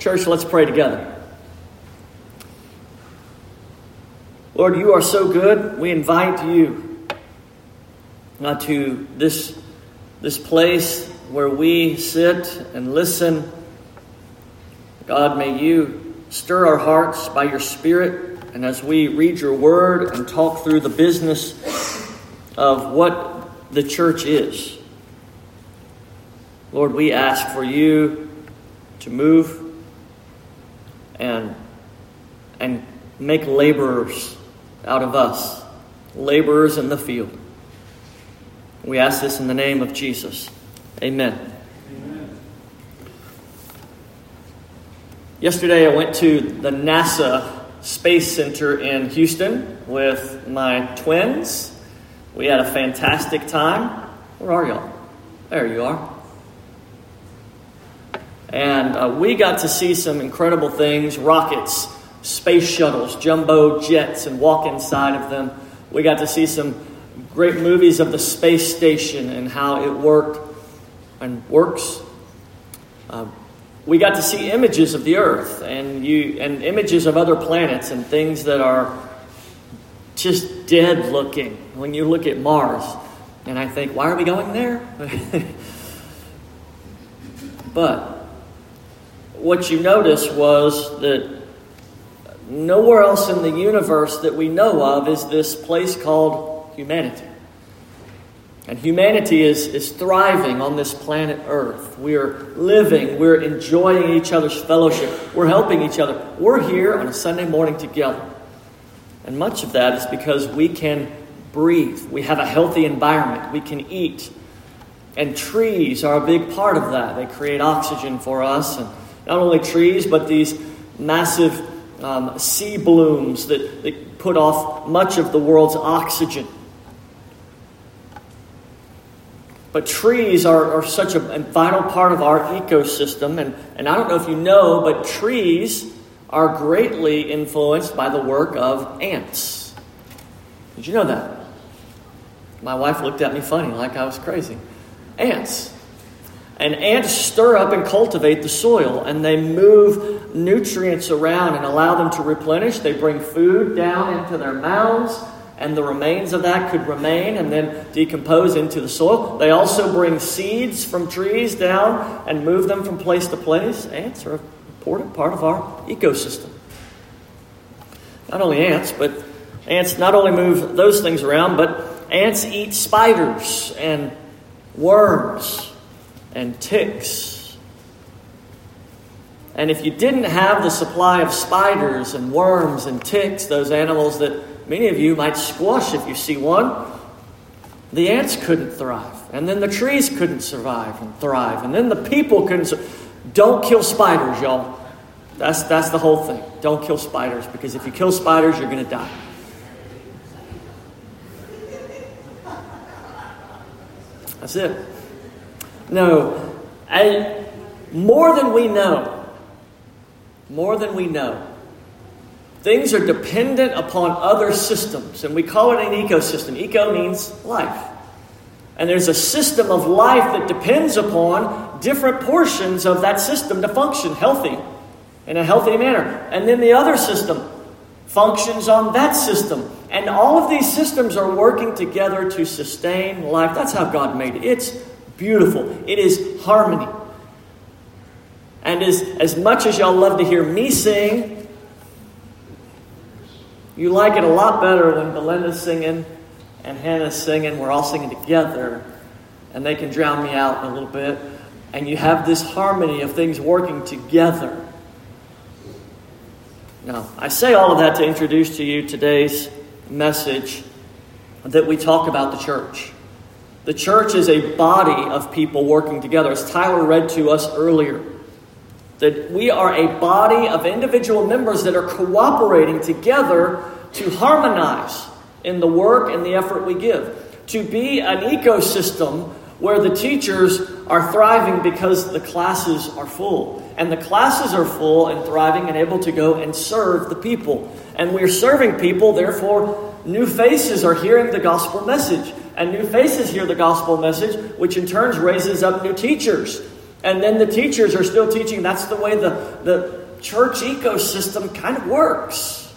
Church, let's pray together. Lord, you are so good. We invite you uh, to this, this place where we sit and listen. God, may you stir our hearts by your Spirit, and as we read your word and talk through the business of what the church is. Lord, we ask for you to move and, and make laborers out of us, laborers in the field. We ask this in the name of Jesus. Amen. Amen. Yesterday, I went to the NASA Space Center in Houston with my twins. We had a fantastic time. Where are y'all? There you are. And uh, we got to see some incredible things rockets, space shuttles, jumbo jets, and walk inside of them. We got to see some great movies of the space station and how it worked and works. Uh, we got to see images of the Earth and you and images of other planets and things that are just dead looking. When you look at Mars, and I think, why are we going there? but what you notice was that nowhere else in the universe that we know of is this place called humanity. And humanity is, is thriving on this planet Earth. We're living, we're enjoying each other's fellowship, we're helping each other. We're here on a Sunday morning together. And much of that is because we can breathe, we have a healthy environment, we can eat. And trees are a big part of that. They create oxygen for us and not only trees, but these massive um, sea blooms that, that put off much of the world's oxygen. But trees are, are such a, a vital part of our ecosystem. And, and I don't know if you know, but trees are greatly influenced by the work of ants. Did you know that? My wife looked at me funny, like I was crazy. Ants. And ants stir up and cultivate the soil, and they move nutrients around and allow them to replenish. They bring food down into their mounds, and the remains of that could remain and then decompose into the soil. They also bring seeds from trees down and move them from place to place. Ants are an important part of our ecosystem. Not only ants, but ants not only move those things around, but ants eat spiders and worms and ticks. And if you didn't have the supply of spiders and worms and ticks, those animals that many of you might squash if you see one, the ants couldn't thrive. And then the trees couldn't survive and thrive. And then the people couldn't. Don't kill spiders, y'all. That's, that's the whole thing. Don't kill spiders because if you kill spiders, you're going to die. That's it. No, I, more than we know, more than we know, things are dependent upon other systems, and we call it an ecosystem. Eco means life. And there's a system of life that depends upon different portions of that system to function healthy, in a healthy manner. And then the other system functions on that system. And all of these systems are working together to sustain life. That's how God made it. It's beautiful. It is harmony. And as, as much as y'all love to hear me sing, you like it a lot better when Belinda's singing and Hannah's singing. We're all singing together, and they can drown me out a little bit. And you have this harmony of things working together. Now, I say all of that to introduce to you today's message that we talk about the church. The church is a body of people working together, as Tyler read to us earlier. That we are a body of individual members that are cooperating together to harmonize in the work and the effort we give. To be an ecosystem where the teachers are thriving because the classes are full. And the classes are full and thriving and able to go and serve the people. And we're serving people, therefore, new faces are hearing the gospel message and new faces hear the gospel message, which in turn raises up new teachers. And then the teachers are still teaching. That's the way the, the church ecosystem kind of works.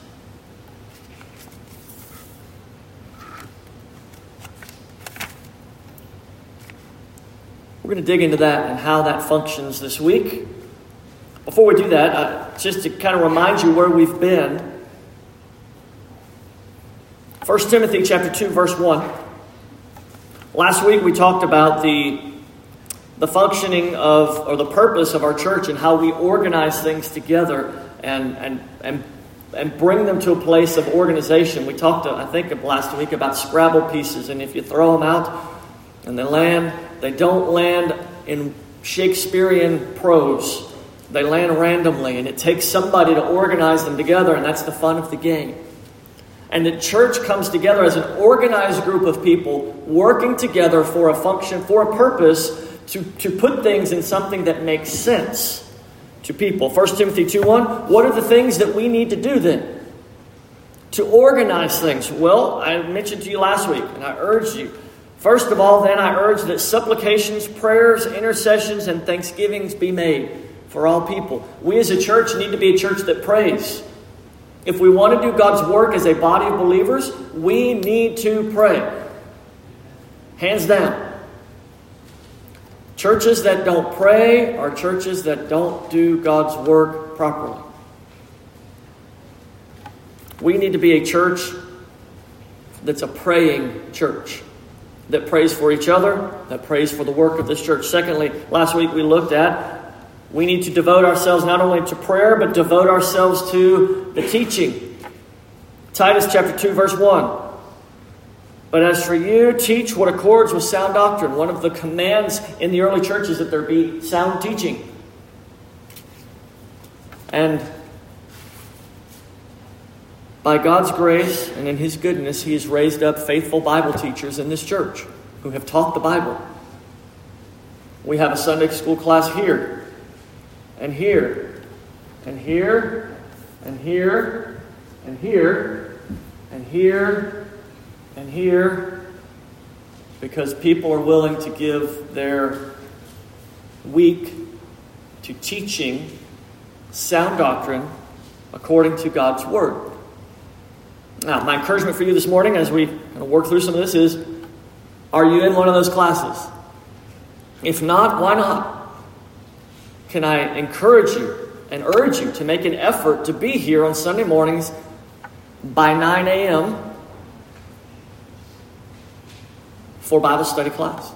We're going to dig into that and how that functions this week. Before we do that, uh, just to kind of remind you where we've been. 1 Timothy chapter 2 verse 1. Last week we talked about the the functioning of or the purpose of our church and how we organize things together and and and and bring them to a place of organization. We talked, I think, last week about Scrabble pieces, and if you throw them out and they land, they don't land in Shakespearean prose. They land randomly, and it takes somebody to organize them together, and that's the fun of the game. And the church comes together as an organized group of people working together for a function, for a purpose, to, to put things in something that makes sense to people. 1 Timothy 2 1. What are the things that we need to do then? To organize things. Well, I mentioned to you last week, and I urged you. First of all, then, I urge that supplications, prayers, intercessions, and thanksgivings be made for all people. We as a church need to be a church that prays. If we want to do God's work as a body of believers, we need to pray. Hands down. Churches that don't pray are churches that don't do God's work properly. We need to be a church that's a praying church, that prays for each other, that prays for the work of this church. Secondly, last week we looked at we need to devote ourselves not only to prayer, but devote ourselves to the teaching. Titus chapter 2, verse 1. But as for you, teach what accords with sound doctrine. One of the commands in the early church is that there be sound teaching. And by God's grace and in His goodness, He has raised up faithful Bible teachers in this church who have taught the Bible. We have a Sunday school class here, and here, and here, and here, and here, and here, and here because people are willing to give their week to teaching sound doctrine according to God's Word. Now, my encouragement for you this morning as we work through some of this is are you in one of those classes? If not, why not? Can I encourage you and urge you to make an effort to be here on Sunday mornings by 9 a.m. for Bible study class.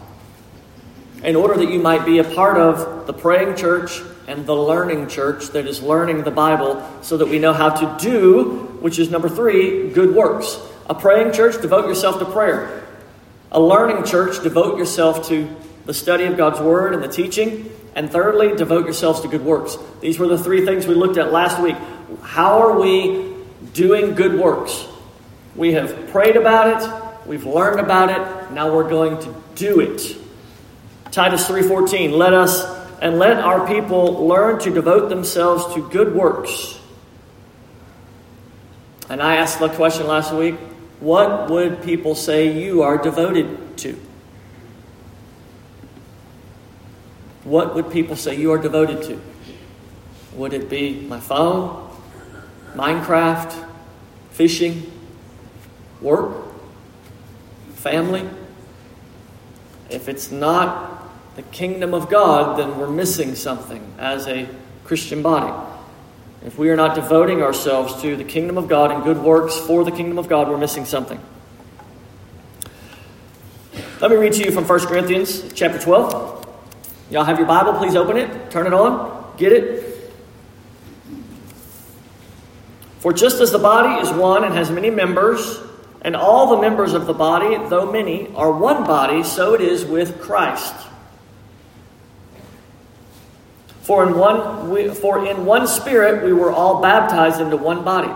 In order that you might be a part of the praying church and the learning church that is learning the Bible so that we know how to do, which is number three, good works. A praying church, devote yourself to prayer. A learning church, devote yourself to the study of God's Word and the teaching. And thirdly, devote yourselves to good works. These were the three things we looked at last week. How are we doing good works? We have prayed about it, We've learned about it. Now we're going to do it. Titus 3:14 Let us and let our people learn to devote themselves to good works. And I asked the question last week, what would people say you are devoted to? What would people say you are devoted to? Would it be my phone, Minecraft, fishing, work? family. If it's not the kingdom of God, then we're missing something as a Christian body. If we are not devoting ourselves to the kingdom of God and good works for the kingdom of God, we're missing something. Let me read to you from 1 Corinthians chapter 12. Y'all have your Bible? Please open it, turn it on, get it. For just as the body is one and has many members, and all the members of the body, though many, are one body, so it is with Christ. For in one, we, for in one spirit we were all baptized into one body.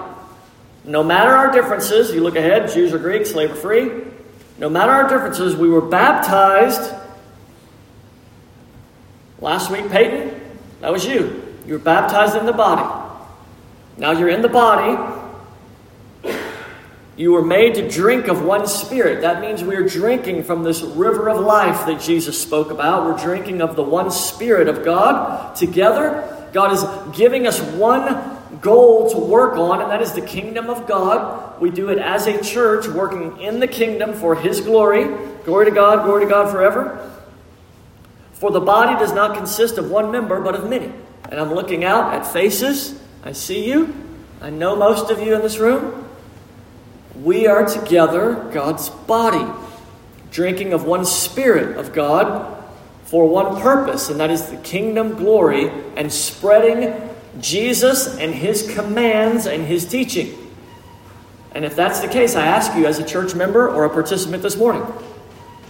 No matter our differences, you look ahead, Jews or Greeks, slave or free, no matter our differences, we were baptized. Last week, Peyton, that was you. You were baptized in the body. Now you're in the body, You were made to drink of one spirit. That means we're drinking from this river of life that Jesus spoke about. We're drinking of the one spirit of God together. God is giving us one goal to work on, and that is the kingdom of God. We do it as a church, working in the kingdom for His glory. Glory to God, glory to God forever. For the body does not consist of one member, but of many. And I'm looking out at faces. I see you. I know most of you in this room. We are together, God's body, drinking of one Spirit of God for one purpose, and that is the kingdom glory and spreading Jesus and his commands and his teaching. And if that's the case, I ask you as a church member or a participant this morning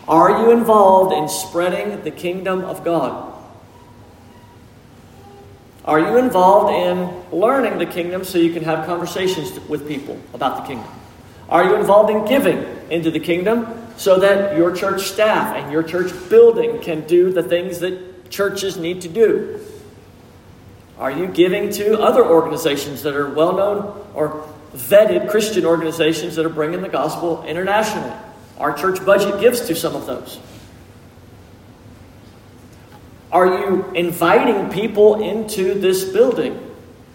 are you involved in spreading the kingdom of God? Are you involved in learning the kingdom so you can have conversations with people about the kingdom? Are you involved in giving into the kingdom so that your church staff and your church building can do the things that churches need to do? Are you giving to other organizations that are well known or vetted Christian organizations that are bringing the gospel internationally? Our church budget gives to some of those. Are you inviting people into this building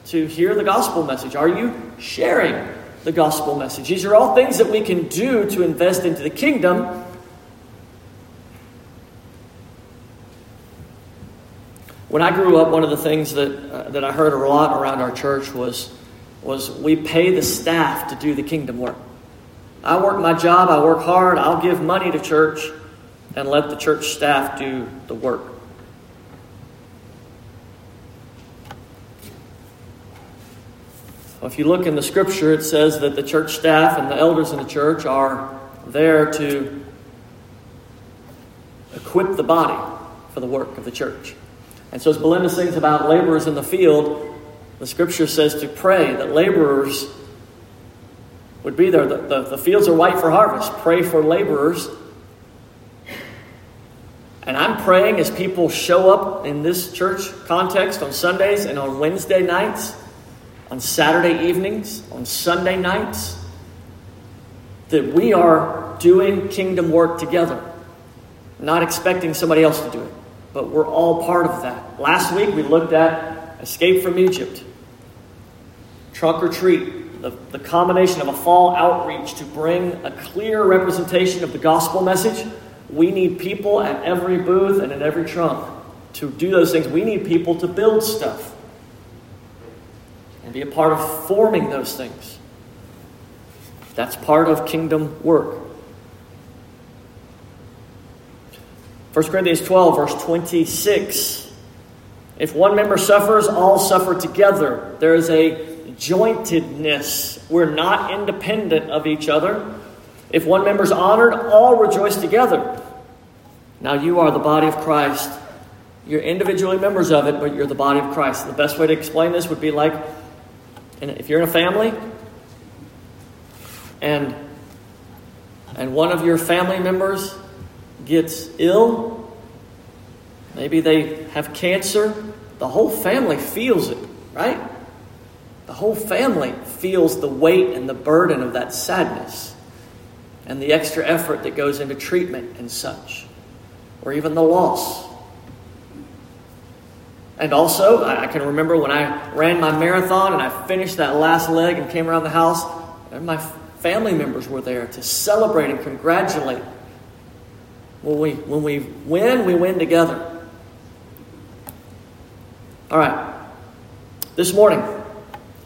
to hear the gospel message? Are you sharing the gospel message? These are all things that we can do to invest into the kingdom. When I grew up, one of the things that, uh, that I heard a lot around our church was, was we pay the staff to do the kingdom work. I work my job, I work hard, I'll give money to church and let the church staff do the work. If you look in the scripture, it says that the church staff and the elders in the church are there to equip the body for the work of the church. And so, as Belinda sings about laborers in the field, the scripture says to pray that laborers would be there. The, the, the fields are white for harvest. Pray for laborers. And I'm praying as people show up in this church context on Sundays and on Wednesday nights, on Saturday evenings, on Sunday nights, that we are doing kingdom work together. Not expecting somebody else to do it, but we're all part of that. Last week we looked at Escape from Egypt, Trunk or Treat, the, the combination of a fall outreach to bring a clear representation of the gospel message. We need people at every booth and in every trunk to do those things. We need people to build stuff and be a part of forming those things. That's part of kingdom work. 1 Corinthians 12, verse 26. If one member suffers, all suffer together. There is a jointedness. We're not independent of each other. If one member is honored, all rejoice together. Now you are the body of Christ. You're individually members of it, but you're the body of Christ. The best way to explain this would be like if you're in a family and and one of your family members gets ill, maybe they have cancer, the whole family feels it, right? The whole family feels the weight and the burden of that sadness and the extra effort that goes into treatment and such, or even the loss. And also, I can remember when I ran my marathon and I finished that last leg and came around the house, and my family members were there to celebrate and congratulate. When we, when we win, we win together. All right. This morning,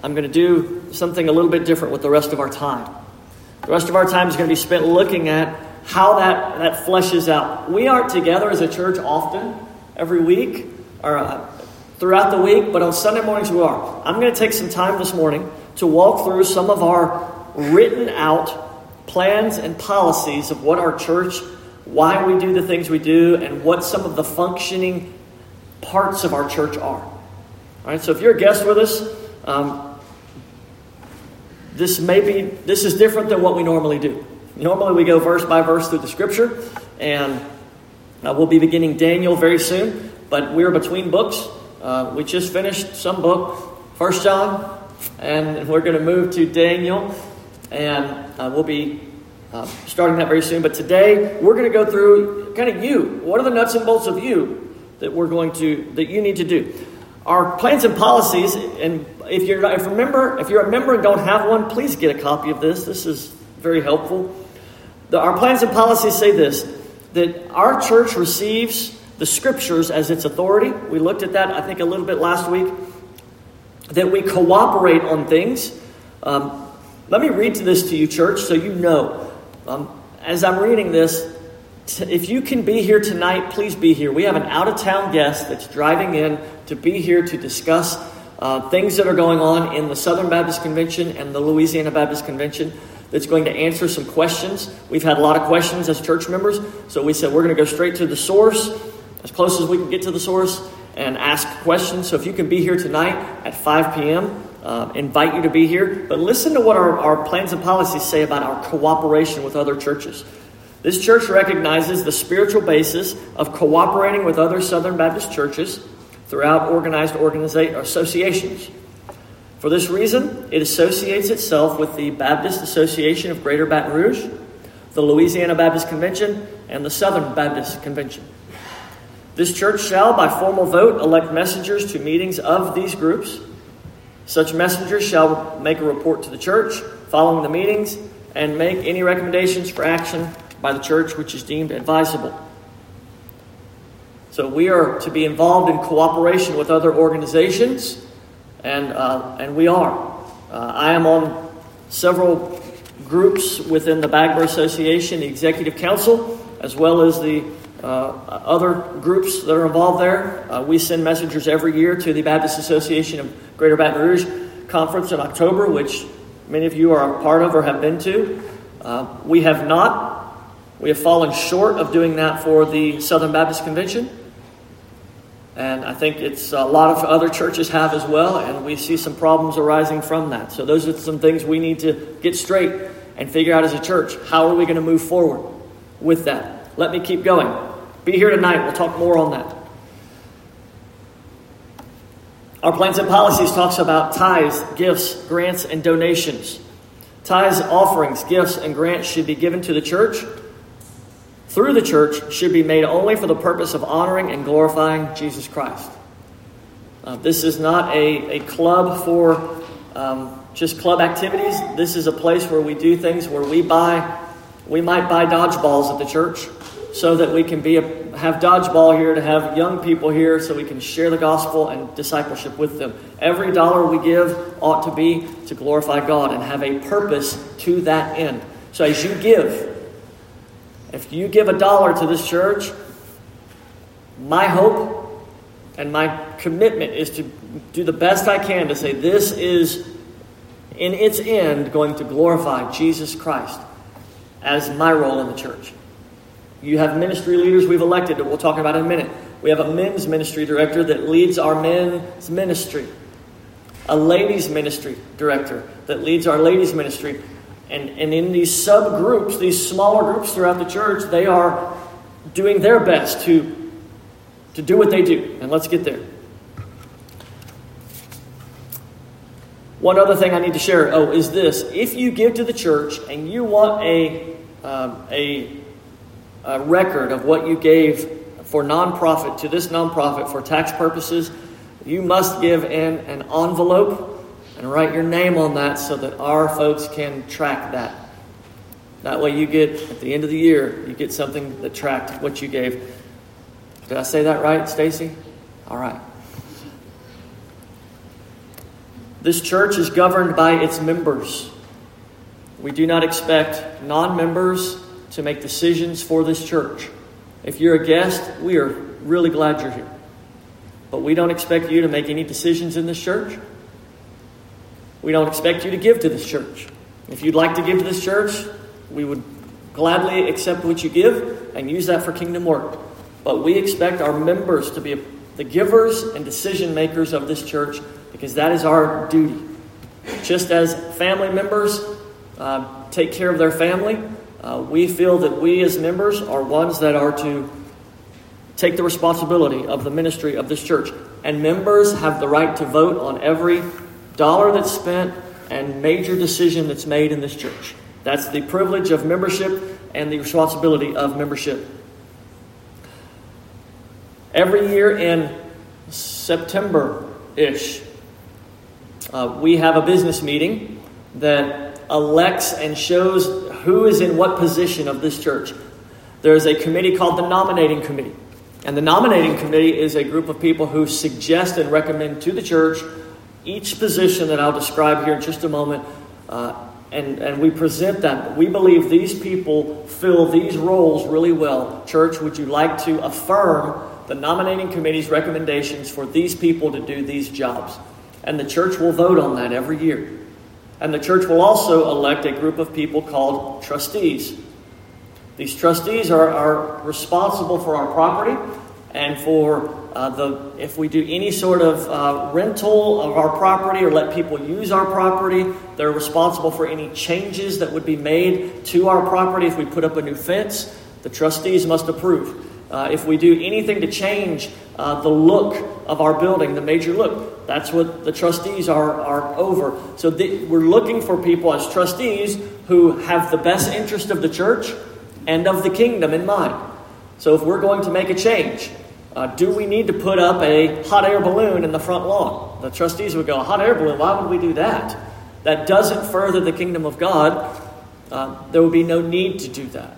I'm going to do something a little bit different with the rest of our time. The rest of our time is going to be spent looking at how that, that fleshes out. We aren't together as a church often, every week, or uh, throughout the week, but on Sunday mornings we are. I'm going to take some time this morning to walk through some of our written out plans and policies of what our church, why we do the things we do, and what some of the functioning parts of our church are. All right, so if you're a guest with us, um, this may be this is different than what we normally do. Normally we go verse by verse through the scripture, and uh, we'll be beginning Daniel very soon. But we're between books. Uh, we just finished some book, First John, and we're going to move to Daniel. and uh, we'll be uh, starting that very soon. But today, we're going to go through kind of you. What are the nuts and bolts of you that we're going to that you need to do? Our plans and policies, and if you're if remember if you're a member and don't have one, please get a copy of this. This is very helpful. The, our plans and policies say this that our church receives the scriptures as its authority. We looked at that, I think, a little bit last week. That we cooperate on things. Um, let me read to this to you, church, so you know. Um, as I'm reading this, if you can be here tonight, please be here. We have an out of town guest that's driving in to be here to discuss uh, things that are going on in the Southern Baptist Convention and the Louisiana Baptist Convention that's going to answer some questions. We've had a lot of questions as church members, so we said we're going to go straight to the source, as close as we can get to the source, and ask questions. So if you can be here tonight at 5 p.m., uh, invite you to be here. But listen to what our, our plans and policies say about our cooperation with other churches. This church recognizes the spiritual basis of cooperating with other Southern Baptist churches throughout organized organiza- associations. For this reason, it associates itself with the Baptist Association of Greater Baton Rouge, the Louisiana Baptist Convention, and the Southern Baptist Convention. This church shall, by formal vote, elect messengers to meetings of these groups. Such messengers shall make a report to the church following the meetings and make any recommendations for action by the church which is deemed advisable. So we are to be involved in cooperation with other organizations and, uh, and we are. Uh, I am on several groups within the Bagler Association, the Executive Council, as well as the uh, other groups that are involved there. Uh, we send messengers every year to the Baptist Association of Greater Baton Rouge conference in October, which many of you are a part of or have been to. Uh, we have not. We have fallen short of doing that for the Southern Baptist Convention. And I think it's a lot of other churches have as well, and we see some problems arising from that. So, those are some things we need to get straight and figure out as a church. How are we going to move forward with that? Let me keep going. Be here tonight. We'll talk more on that. Our plans and policies talks about tithes, gifts, grants, and donations. Tithes, offerings, gifts, and grants should be given to the church through the church should be made only for the purpose of honoring and glorifying Jesus Christ. Uh, this is not a, a club for um, just club activities. This is a place where we do things where we buy, we might buy dodgeballs at the church so that we can be a, have dodgeball here to have young people here so we can share the gospel and discipleship with them. Every dollar we give ought to be to glorify God and have a purpose to that end. So as you give, if you give a dollar to this church, my hope and my commitment is to do the best I can to say this is, in its end, going to glorify Jesus Christ as my role in the church. You have ministry leaders we've elected that we'll talk about in a minute. We have a men's ministry director that leads our men's ministry, a ladies' ministry director that leads our ladies' ministry, and, and in these subgroups, these smaller groups throughout the church, they are doing their best to, to do what they do. And let's get there. One other thing I need to share oh, is this. If you give to the church and you want a, um, a, a record of what you gave for nonprofit to this nonprofit for tax purposes, you must give in an envelope and write your name on that so that our folks can track that. That way, you get, at the end of the year, you get something that tracked what you gave. Did I say that right, Stacy? All right. This church is governed by its members. We do not expect non members to make decisions for this church. If you're a guest, we are really glad you're here. But we don't expect you to make any decisions in this church. We don't expect you to give to this church. If you'd like to give to this church, we would gladly accept what you give and use that for kingdom work. But we expect our members to be the givers and decision makers of this church because that is our duty. Just as family members uh, take care of their family, uh, we feel that we as members are ones that are to take the responsibility of the ministry of this church. And members have the right to vote on every dollar that's spent and major decision that's made in this church. That's the privilege of membership and the responsibility of membership. Every year in September ish, uh, we have a business meeting that elects and shows who is in what position of this church. There's a committee called the Nominating Committee. And the Nominating Committee is a group of people who suggest and recommend to the church each position that I'll describe here in just a moment. Uh, and, and we present that. We believe these people fill these roles really well. Church, would you like to affirm the nominating committee's recommendations for these people to do these jobs? And the church will vote on that every year. And the church will also elect a group of people called trustees. These trustees are, are responsible for our property and for uh, the, if we do any sort of uh, rental of our property or let people use our property, they're responsible for any changes that would be made to our property. If we put up a new fence, the trustees must approve. Uh, if we do anything to change uh, the look of our building, the major look, that's what the trustees are, are over. So th- we're looking for people as trustees who have the best interest of the church and of the kingdom in mind. So if we're going to make a change, uh, do we need to put up a hot air balloon in the front lawn? The trustees would go, a hot air balloon, why would we do that? That doesn't further the kingdom of God. Uh, there would be no need to do that.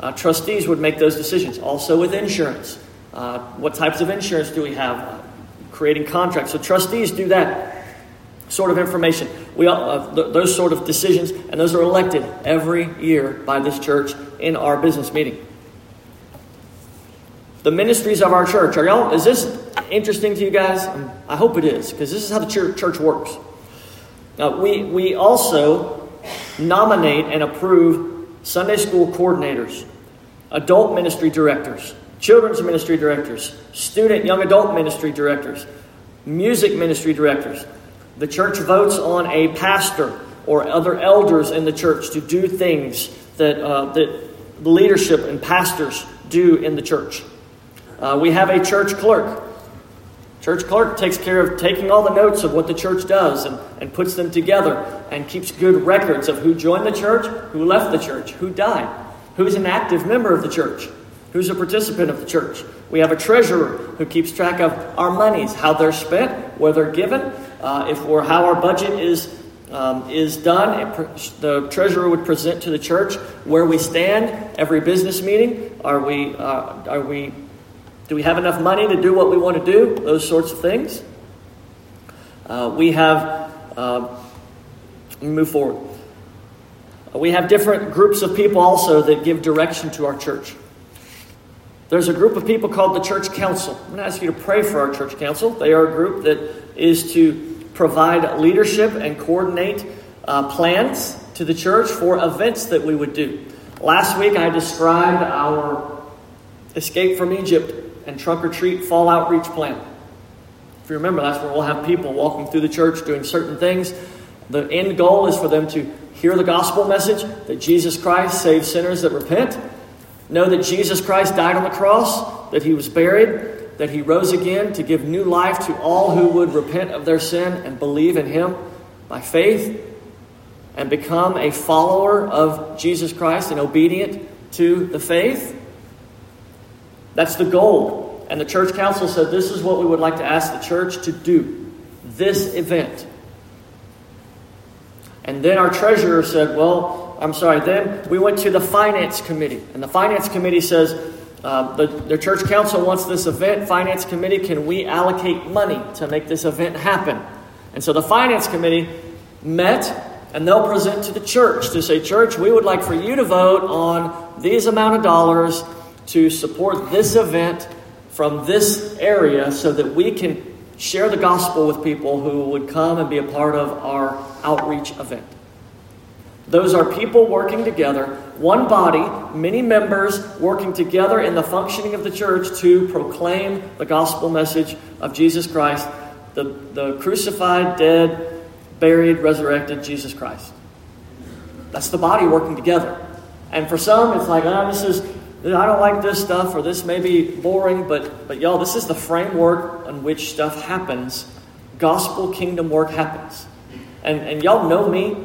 Uh, trustees would make those decisions. Also with insurance. Uh, what types of insurance do we have? Uh, creating contracts. So trustees do that sort of information. We all, uh, th- those sort of decisions, and those are elected every year by this church in our business meeting the ministries of our church. Are y'all, is this interesting to you guys? I hope it is, because this is how the church works. Uh, we, we also nominate and approve Sunday school coordinators, adult ministry directors, children's ministry directors, student young adult ministry directors, music ministry directors. The church votes on a pastor or other elders in the church to do things that, uh, that leadership and pastors do in the church. Uh, we have a church clerk. Church clerk takes care of taking all the notes of what the church does and, and puts them together and keeps good records of who joined the church, who left the church, who died, who's an active member of the church, who's a participant of the church. We have a treasurer who keeps track of our monies, how they're spent, where they're given, uh, if or how our budget is um, is done. the treasurer would present to the church where we stand every business meeting. Are we uh, are we do we have enough money to do what we want to do? Those sorts of things. Uh, we have, uh, move forward. Uh, we have different groups of people also that give direction to our church. There's a group of people called the church council. I'm going to ask you to pray for our church council. They are a group that is to provide leadership and coordinate uh, plans to the church for events that we would do. Last week I described our escape from Egypt and trunk or treat fall outreach plan. If you remember, that's where we'll have people walking through the church doing certain things. The end goal is for them to hear the gospel message that Jesus Christ saves sinners that repent, know that Jesus Christ died on the cross, that he was buried, that he rose again to give new life to all who would repent of their sin and believe in him by faith and become a follower of Jesus Christ and obedient to the faith. That's the goal. And the church council said this is what we would like to ask the church to do this event. And then our treasurer said, Well, I'm sorry. Then we went to the finance committee. And the finance committee says, uh, the, the church council wants this event. Finance committee, can we allocate money to make this event happen? And so the finance committee met and they'll present to the church to say, Church, we would like for you to vote on these amount of dollars to support this event from this area so that we can share the gospel with people who would come and be a part of our outreach event. Those are people working together, one body, many members working together in the functioning of the church to proclaim the gospel message of Jesus Christ, the, the crucified, dead, buried, resurrected Jesus Christ. That's the body working together. And for some, it's like, oh, this is I don't like this stuff, or this may be boring, but, but y'all, this is the framework on which stuff happens. Gospel kingdom work happens. And, and y'all know me.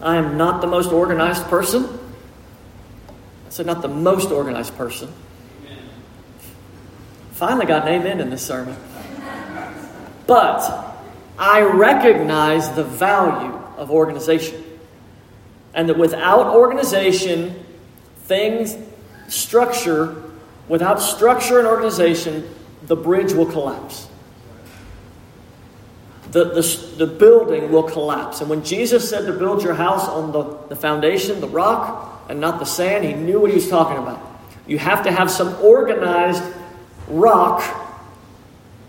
I am not the most organized person. I said, not the most organized person. Finally got an amen in this sermon. But I recognize the value of organization. And that without organization, things, structure, without structure and organization, the bridge will collapse. The, the, the building will collapse. And when Jesus said to build your house on the, the foundation, the rock, and not the sand, he knew what he was talking about. You have to have some organized rock,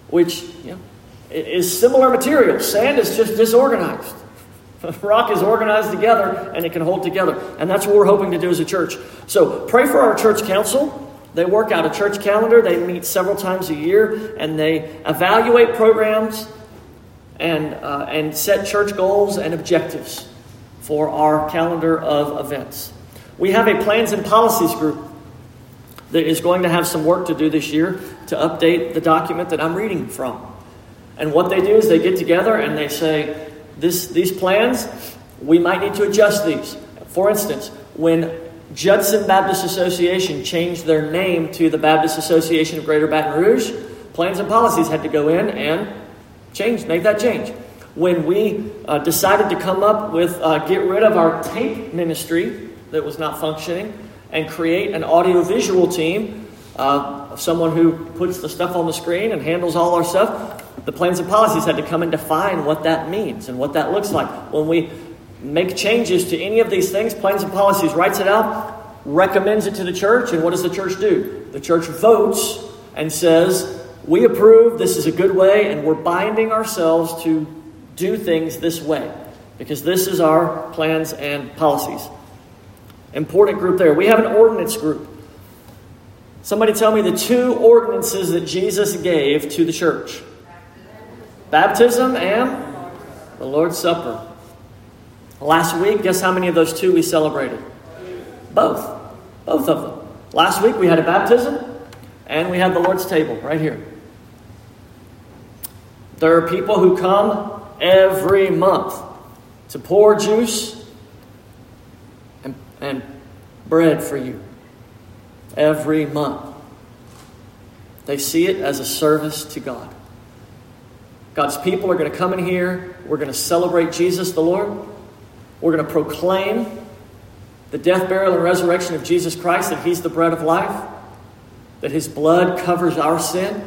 which you know, is similar material. Sand is just disorganized. Rock is organized together and it can hold together. And that's what we're hoping to do as a church. So pray for our church council. They work out a church calendar. They meet several times a year and they evaluate programs and, uh, and set church goals and objectives for our calendar of events. We have a plans and policies group that is going to have some work to do this year to update the document that I'm reading from. And what they do is they get together and they say, this, these plans, we might need to adjust these. For instance, when Judson Baptist Association changed their name to the Baptist Association of Greater Baton Rouge, plans and policies had to go in and change, make that change. When we uh, decided to come up with, uh, get rid of our tape ministry that was not functioning and create an audiovisual team, uh, someone who puts the stuff on the screen and handles all our stuff, the plans and policies had to come and define what that means and what that looks like. When we make changes to any of these things, plans and policies writes it out, recommends it to the church, and what does the church do? The church votes and says, We approve, this is a good way, and we're binding ourselves to do things this way because this is our plans and policies. Important group there. We have an ordinance group. Somebody tell me the two ordinances that Jesus gave to the church. Baptism and the Lord's Supper. Last week, guess how many of those two we celebrated? Both. Both of them. Last week we had a baptism and we had the Lord's table right here. There are people who come every month to pour juice and, and bread for you. Every month. They see it as a service to God. God's people are going to come in here. We're going to celebrate Jesus the Lord. We're going to proclaim the death, burial, and resurrection of Jesus Christ, that He's the bread of life, that His blood covers our sin.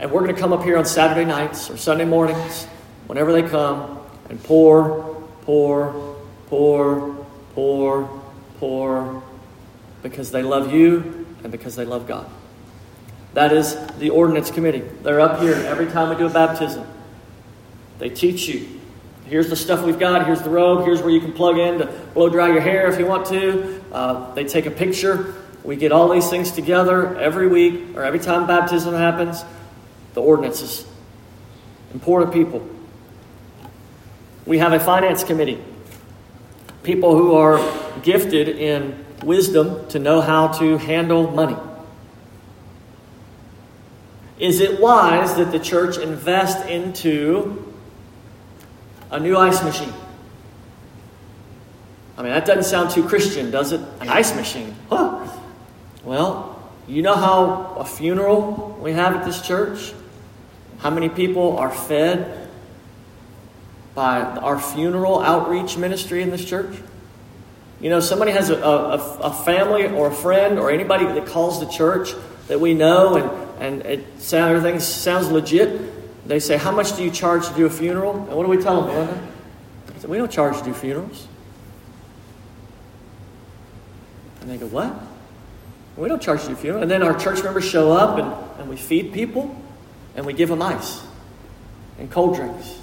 And we're going to come up here on Saturday nights or Sunday mornings, whenever they come, and pour, pour, pour, pour, pour, because they love you and because they love God. That is the ordinance committee. They're up here every time we do a baptism. They teach you. Here's the stuff we've got. Here's the robe. Here's where you can plug in to blow dry your hair if you want to. Uh, they take a picture. We get all these things together every week or every time baptism happens. The ordinances. Important people. We have a finance committee. People who are gifted in wisdom to know how to handle money. Is it wise that the church invest into a new ice machine? I mean, that doesn't sound too Christian, does it? An ice machine. Huh. Well, you know how a funeral we have at this church? How many people are fed by our funeral outreach ministry in this church? You know, somebody has a, a, a family or a friend or anybody that calls the church that we know and and it sound, everything sounds legit. They say, How much do you charge to do a funeral? And what do we tell them? I said, We don't charge to do funerals. And they go, What? We don't charge to do funerals. And then our church members show up and, and we feed people and we give them ice and cold drinks.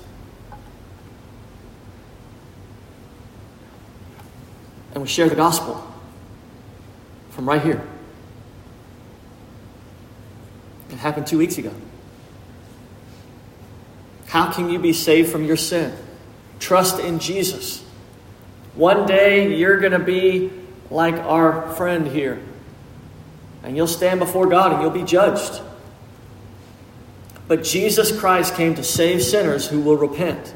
And we share the gospel from right here. It happened two weeks ago. How can you be saved from your sin? Trust in Jesus. One day you're going to be like our friend here, and you'll stand before God and you'll be judged. But Jesus Christ came to save sinners who will repent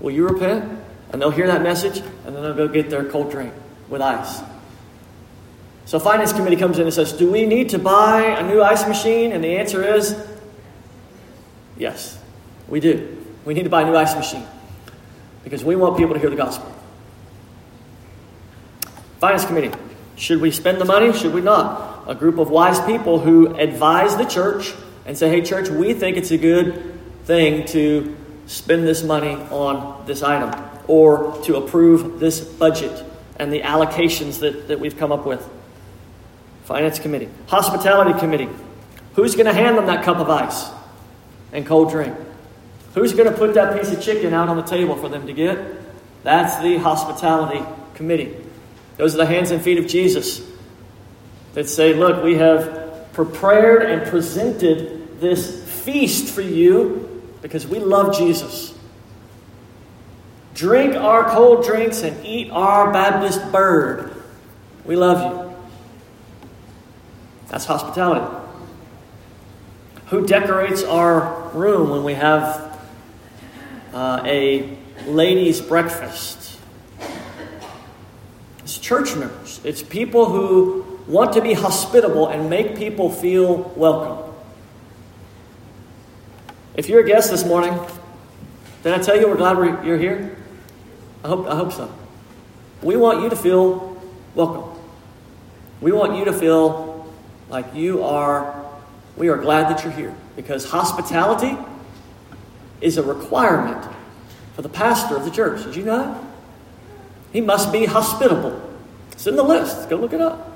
Will you repent? And they'll hear that message, and then they'll go get their cold drink with ice. So finance committee comes in and says, "Do we need to buy a new ice machine?" And the answer is, yes, we do. We need to buy a new ice machine because we want people to hear the gospel. Finance committee, should we spend the money? Should we not? A group of wise people who advise the church and say, "Hey, church, we think it's a good thing to spend this money on this item or to approve this budget and the allocations that, that we've come up with." Finance Committee. Hospitality Committee. Who's going to hand them that cup of ice and cold drink? Who's going to put that piece of chicken out on the table for them to get? That's the Hospitality Committee. Those are the hands and feet of Jesus that say, Look, we have prepared and presented this feast for you because we love Jesus. Drink our cold drinks and eat our Baptist bird. We love you. That's hospitality. Who decorates our room when we have uh, a ladies' breakfast? It's church members. It's people who want to be hospitable and make people feel welcome. If you're a guest this morning, did I tell you we're glad you're here? I hope, I hope so. We want you to feel welcome. We want you to feel like you are, we are glad that you're here because hospitality is a requirement for the pastor of the church. Did you know that? He must be hospitable. It's in the list. Go look it up.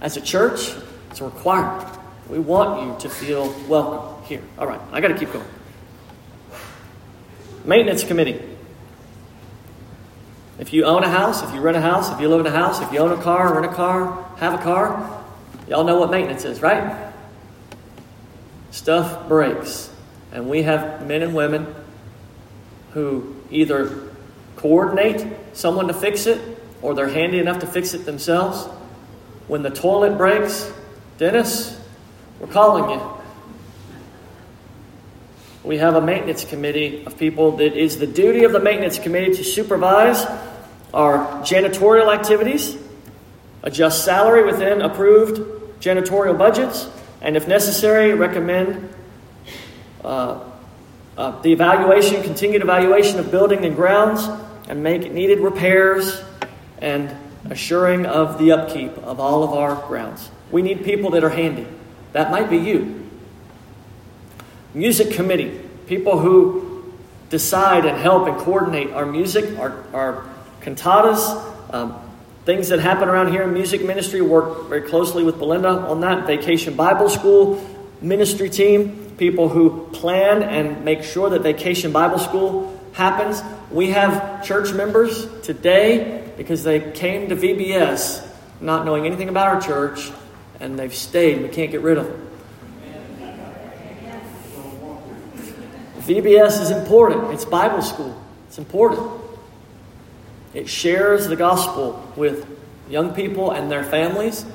As a church, it's a requirement. We want you to feel welcome here. All right, I got to keep going. Maintenance committee. If you own a house, if you rent a house, if you live in a house, if you own a car, rent a car, have a car, y'all know what maintenance is, right? Stuff breaks. And we have men and women who either coordinate someone to fix it or they're handy enough to fix it themselves. When the toilet breaks, Dennis, we're calling you. We have a maintenance committee of people that is the duty of the maintenance committee to supervise our janitorial activities, adjust salary within approved janitorial budgets, and if necessary, recommend uh, uh, the evaluation, continued evaluation of building and grounds, and make needed repairs and assuring of the upkeep of all of our grounds. We need people that are handy. That might be you. Music committee, people who decide and help and coordinate our music, our, our cantatas, um, things that happen around here in music ministry. Work very closely with Belinda on that. Vacation Bible School ministry team, people who plan and make sure that Vacation Bible School happens. We have church members today because they came to VBS not knowing anything about our church and they've stayed. We can't get rid of them. VBS is important. It's Bible school. It's important. It shares the gospel with young people and their families.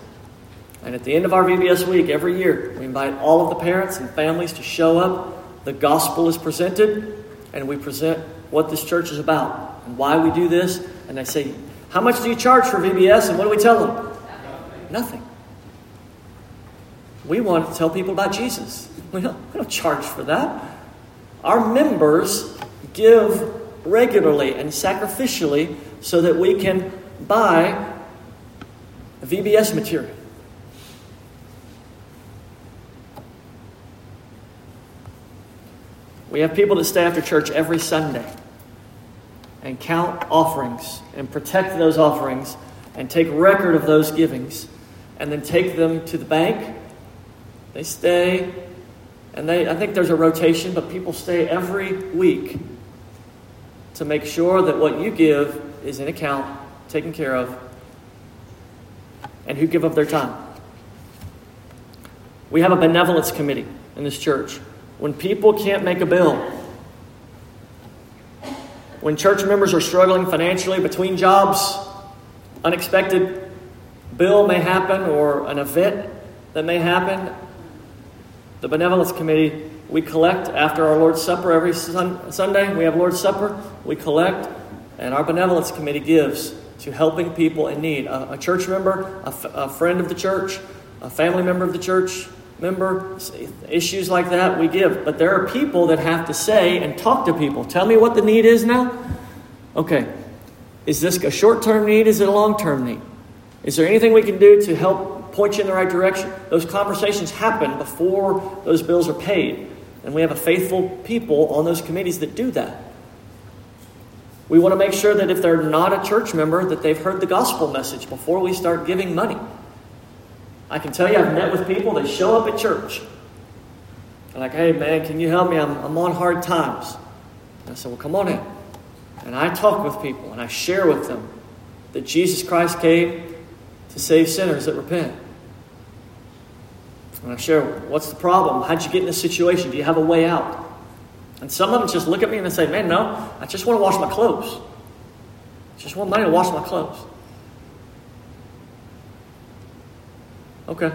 And at the end of our VBS week, every year, we invite all of the parents and families to show up. The gospel is presented, and we present what this church is about and why we do this. And they say, How much do you charge for VBS? And what do we tell them? Nothing. We want to tell people about Jesus. We don't, we don't charge for that. Our members give regularly and sacrificially so that we can buy VBS material. We have people that stay after church every Sunday and count offerings and protect those offerings and take record of those givings and then take them to the bank. They stay and they I think there's a rotation, but people stay every week to make sure that what you give is in account, taken care of, and who give up their time. We have a benevolence committee in this church. When people can't make a bill, when church members are struggling financially between jobs, unexpected bill may happen or an event that may happen, the benevolence committee we collect after our Lord's Supper every sun, Sunday. We have Lord's Supper. We collect, and our benevolence committee gives to helping people in need. A, a church member, a, f- a friend of the church, a family member of the church member, issues like that, we give. But there are people that have to say and talk to people. Tell me what the need is now. Okay. Is this a short term need? Is it a long term need? Is there anything we can do to help point you in the right direction? Those conversations happen before those bills are paid. And we have a faithful people on those committees that do that. We want to make sure that if they're not a church member, that they've heard the gospel message before we start giving money. I can tell you, I've met with people that show up at church. They're like, hey, man, can you help me? I'm, I'm on hard times. And I said, well, come on in. And I talk with people and I share with them that Jesus Christ came to save sinners that repent. And I share, what's the problem? How'd you get in this situation? Do you have a way out? And some of them just look at me and they say, man, no, I just want to wash my clothes. Just want money to wash my clothes. Okay.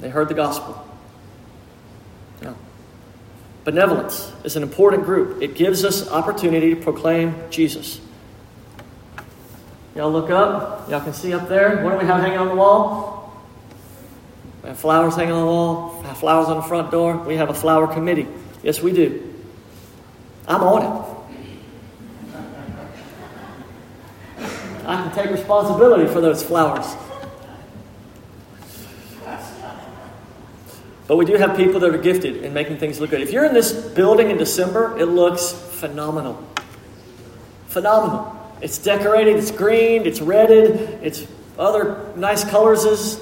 They heard the gospel. Yeah. Benevolence is an important group. It gives us opportunity to proclaim Jesus. Y'all look up. Y'all can see up there. What do we have hanging on the wall? We have flowers hanging on the wall, have flowers on the front door. We have a flower committee. Yes, we do. I'm on it. I can take responsibility for those flowers. But we do have people that are gifted in making things look good. If you're in this building in December, it looks phenomenal. Phenomenal. It's decorated, it's green, it's redded, it's other nice colors.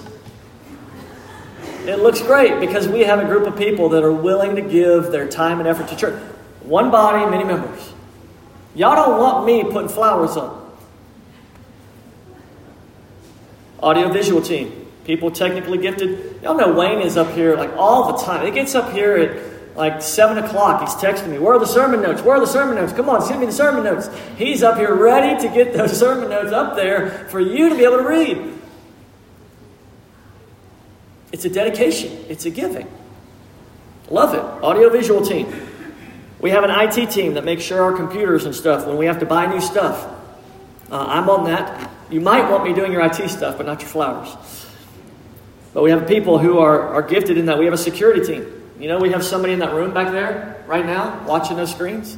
It looks great because we have a group of people that are willing to give their time and effort to church. One body, many members. Y'all don't want me putting flowers up. Audiovisual team. People technically gifted. Y'all know Wayne is up here like all the time. He gets up here at like 7 o'clock. He's texting me, Where are the sermon notes? Where are the sermon notes? Come on, send me the sermon notes. He's up here ready to get those sermon notes up there for you to be able to read. It's a dedication, it's a giving. Love it. Audiovisual team. We have an IT team that makes sure our computers and stuff when we have to buy new stuff. Uh, I'm on that. You might want me doing your IT stuff, but not your flowers. But we have people who are, are gifted in that. We have a security team. You know, we have somebody in that room back there right now watching those screens.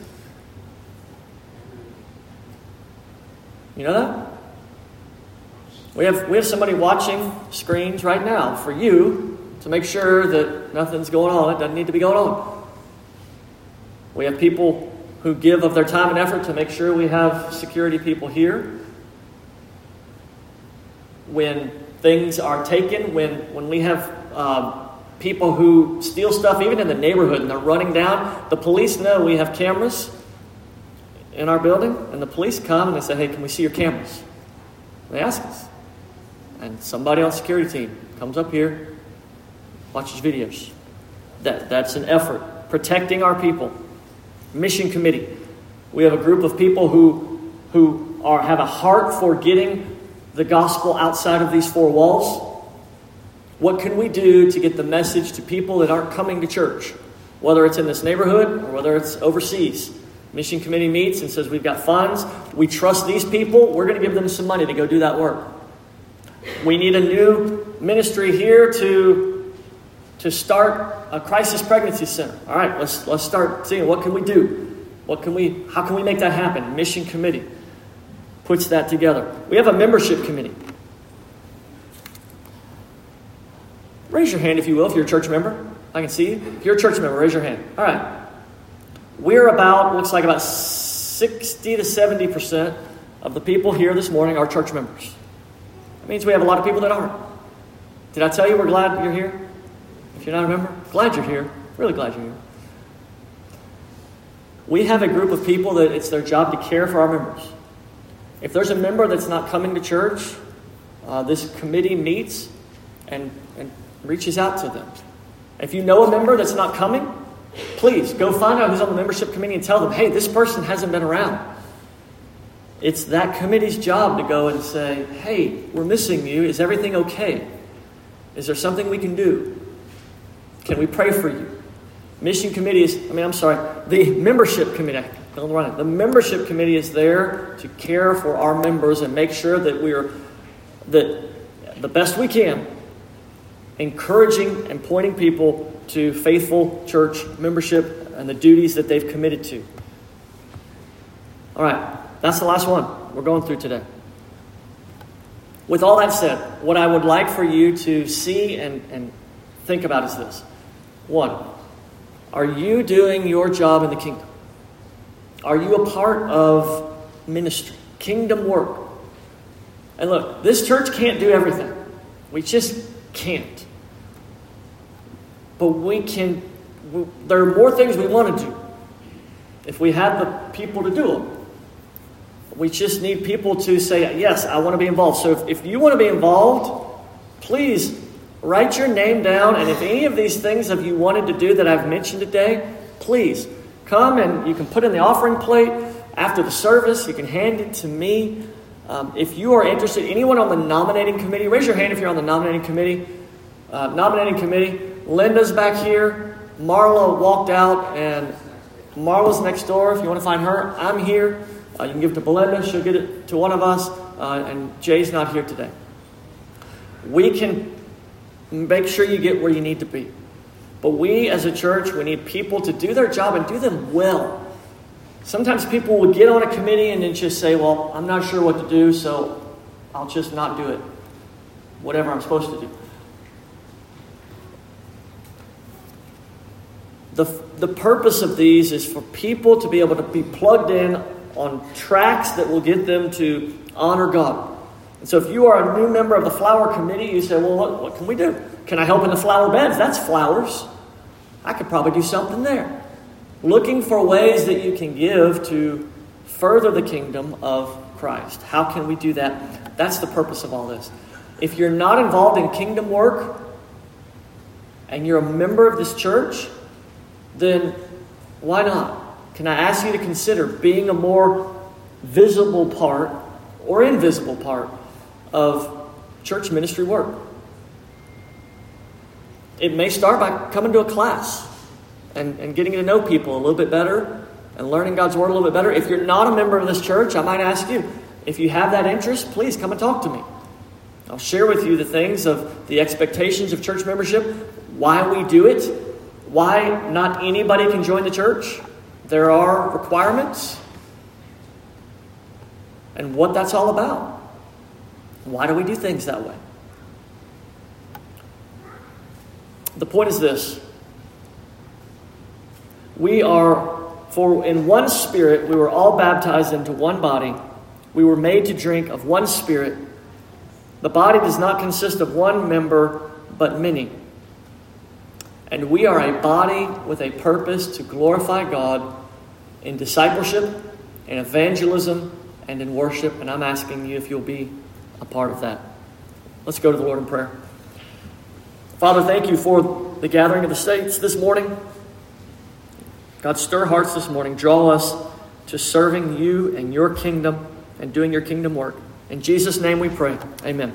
You know that? We have, we have somebody watching screens right now for you to make sure that nothing's going on. It doesn't need to be going on. We have people who give of their time and effort to make sure we have security people here. When things are taken, when, when we have uh, people who steal stuff, even in the neighborhood, and they're running down, the police know we have cameras in our building, and the police come and they say, Hey, can we see your cameras? They ask us. And somebody on security team comes up here, watches videos. That, that's an effort. Protecting our people. Mission committee. We have a group of people who, who are, have a heart for getting the gospel outside of these four walls? What can we do to get the message to people that aren't coming to church, whether it's in this neighborhood or whether it's overseas? Mission committee meets and says, We've got funds. We trust these people. We're going to give them some money to go do that work. We need a new ministry here to, to start a crisis pregnancy center. All right, let's, let's start seeing what can we do? What can we, how can we make that happen? Mission committee puts that together. We have a membership committee. Raise your hand if you will, if you're a church member. I can see you. If you're a church member, raise your hand. All right. We're about, looks like about 60 to 70% of the people here this morning are church members. That means we have a lot of people that aren't. Did I tell you we're glad you're here? If you're not a member, glad you're here. Really glad you're here. We have a group of people that it's their job to care for our members. If there's a member that's not coming to church, uh, this committee meets and, and reaches out to them. If you know a member that's not coming, please go find out who's on the membership committee and tell them, hey, this person hasn't been around. It's that committee's job to go and say, hey, we're missing you. Is everything okay? Is there something we can do? Can we pray for you? Mission committee is, I mean, I'm sorry, the membership committee. The membership committee is there to care for our members and make sure that we are, that the best we can, encouraging and pointing people to faithful church membership and the duties that they've committed to. All right, that's the last one we're going through today. With all that said, what I would like for you to see and, and think about is this. One, are you doing your job in the kingdom? Are you a part of ministry, kingdom work? And look, this church can't do everything. We just can't. But we can, there are more things we want to do if we had the people to do them. We just need people to say, Yes, I want to be involved. So if, if you want to be involved, please write your name down. And if any of these things have you wanted to do that I've mentioned today, please come and you can put in the offering plate after the service. You can hand it to me. Um, if you are interested, anyone on the nominating committee, raise your hand if you're on the nominating committee. Uh, nominating committee, Linda's back here. Marla walked out, and Marla's next door. If you want to find her, I'm here. Uh, you can give it to Belinda, she'll get it to one of us, uh, and Jay's not here today. We can make sure you get where you need to be. But we as a church, we need people to do their job and do them well. Sometimes people will get on a committee and then just say, Well, I'm not sure what to do, so I'll just not do it. Whatever I'm supposed to do. The, the purpose of these is for people to be able to be plugged in on tracks that will get them to honor God. And so if you are a new member of the flower committee, you say, well, what, what can we do? Can I help in the flower beds? That's flowers. I could probably do something there. Looking for ways that you can give to further the kingdom of Christ. How can we do that? That's the purpose of all this. If you're not involved in kingdom work and you're a member of this church, then why not? Can I ask you to consider being a more visible part or invisible part of church ministry work? It may start by coming to a class and, and getting to know people a little bit better and learning God's Word a little bit better. If you're not a member of this church, I might ask you, if you have that interest, please come and talk to me. I'll share with you the things of the expectations of church membership, why we do it, why not anybody can join the church, there are requirements and what that's all about. Why do we do things that way? The point is this we are, for in one spirit, we were all baptized into one body. We were made to drink of one spirit. The body does not consist of one member, but many. And we are a body with a purpose to glorify God in discipleship, in evangelism, and in worship. And I'm asking you if you'll be a part of that. Let's go to the Lord in prayer. Father, thank you for the gathering of the saints this morning. God, stir hearts this morning. Draw us to serving you and your kingdom and doing your kingdom work. In Jesus' name we pray. Amen.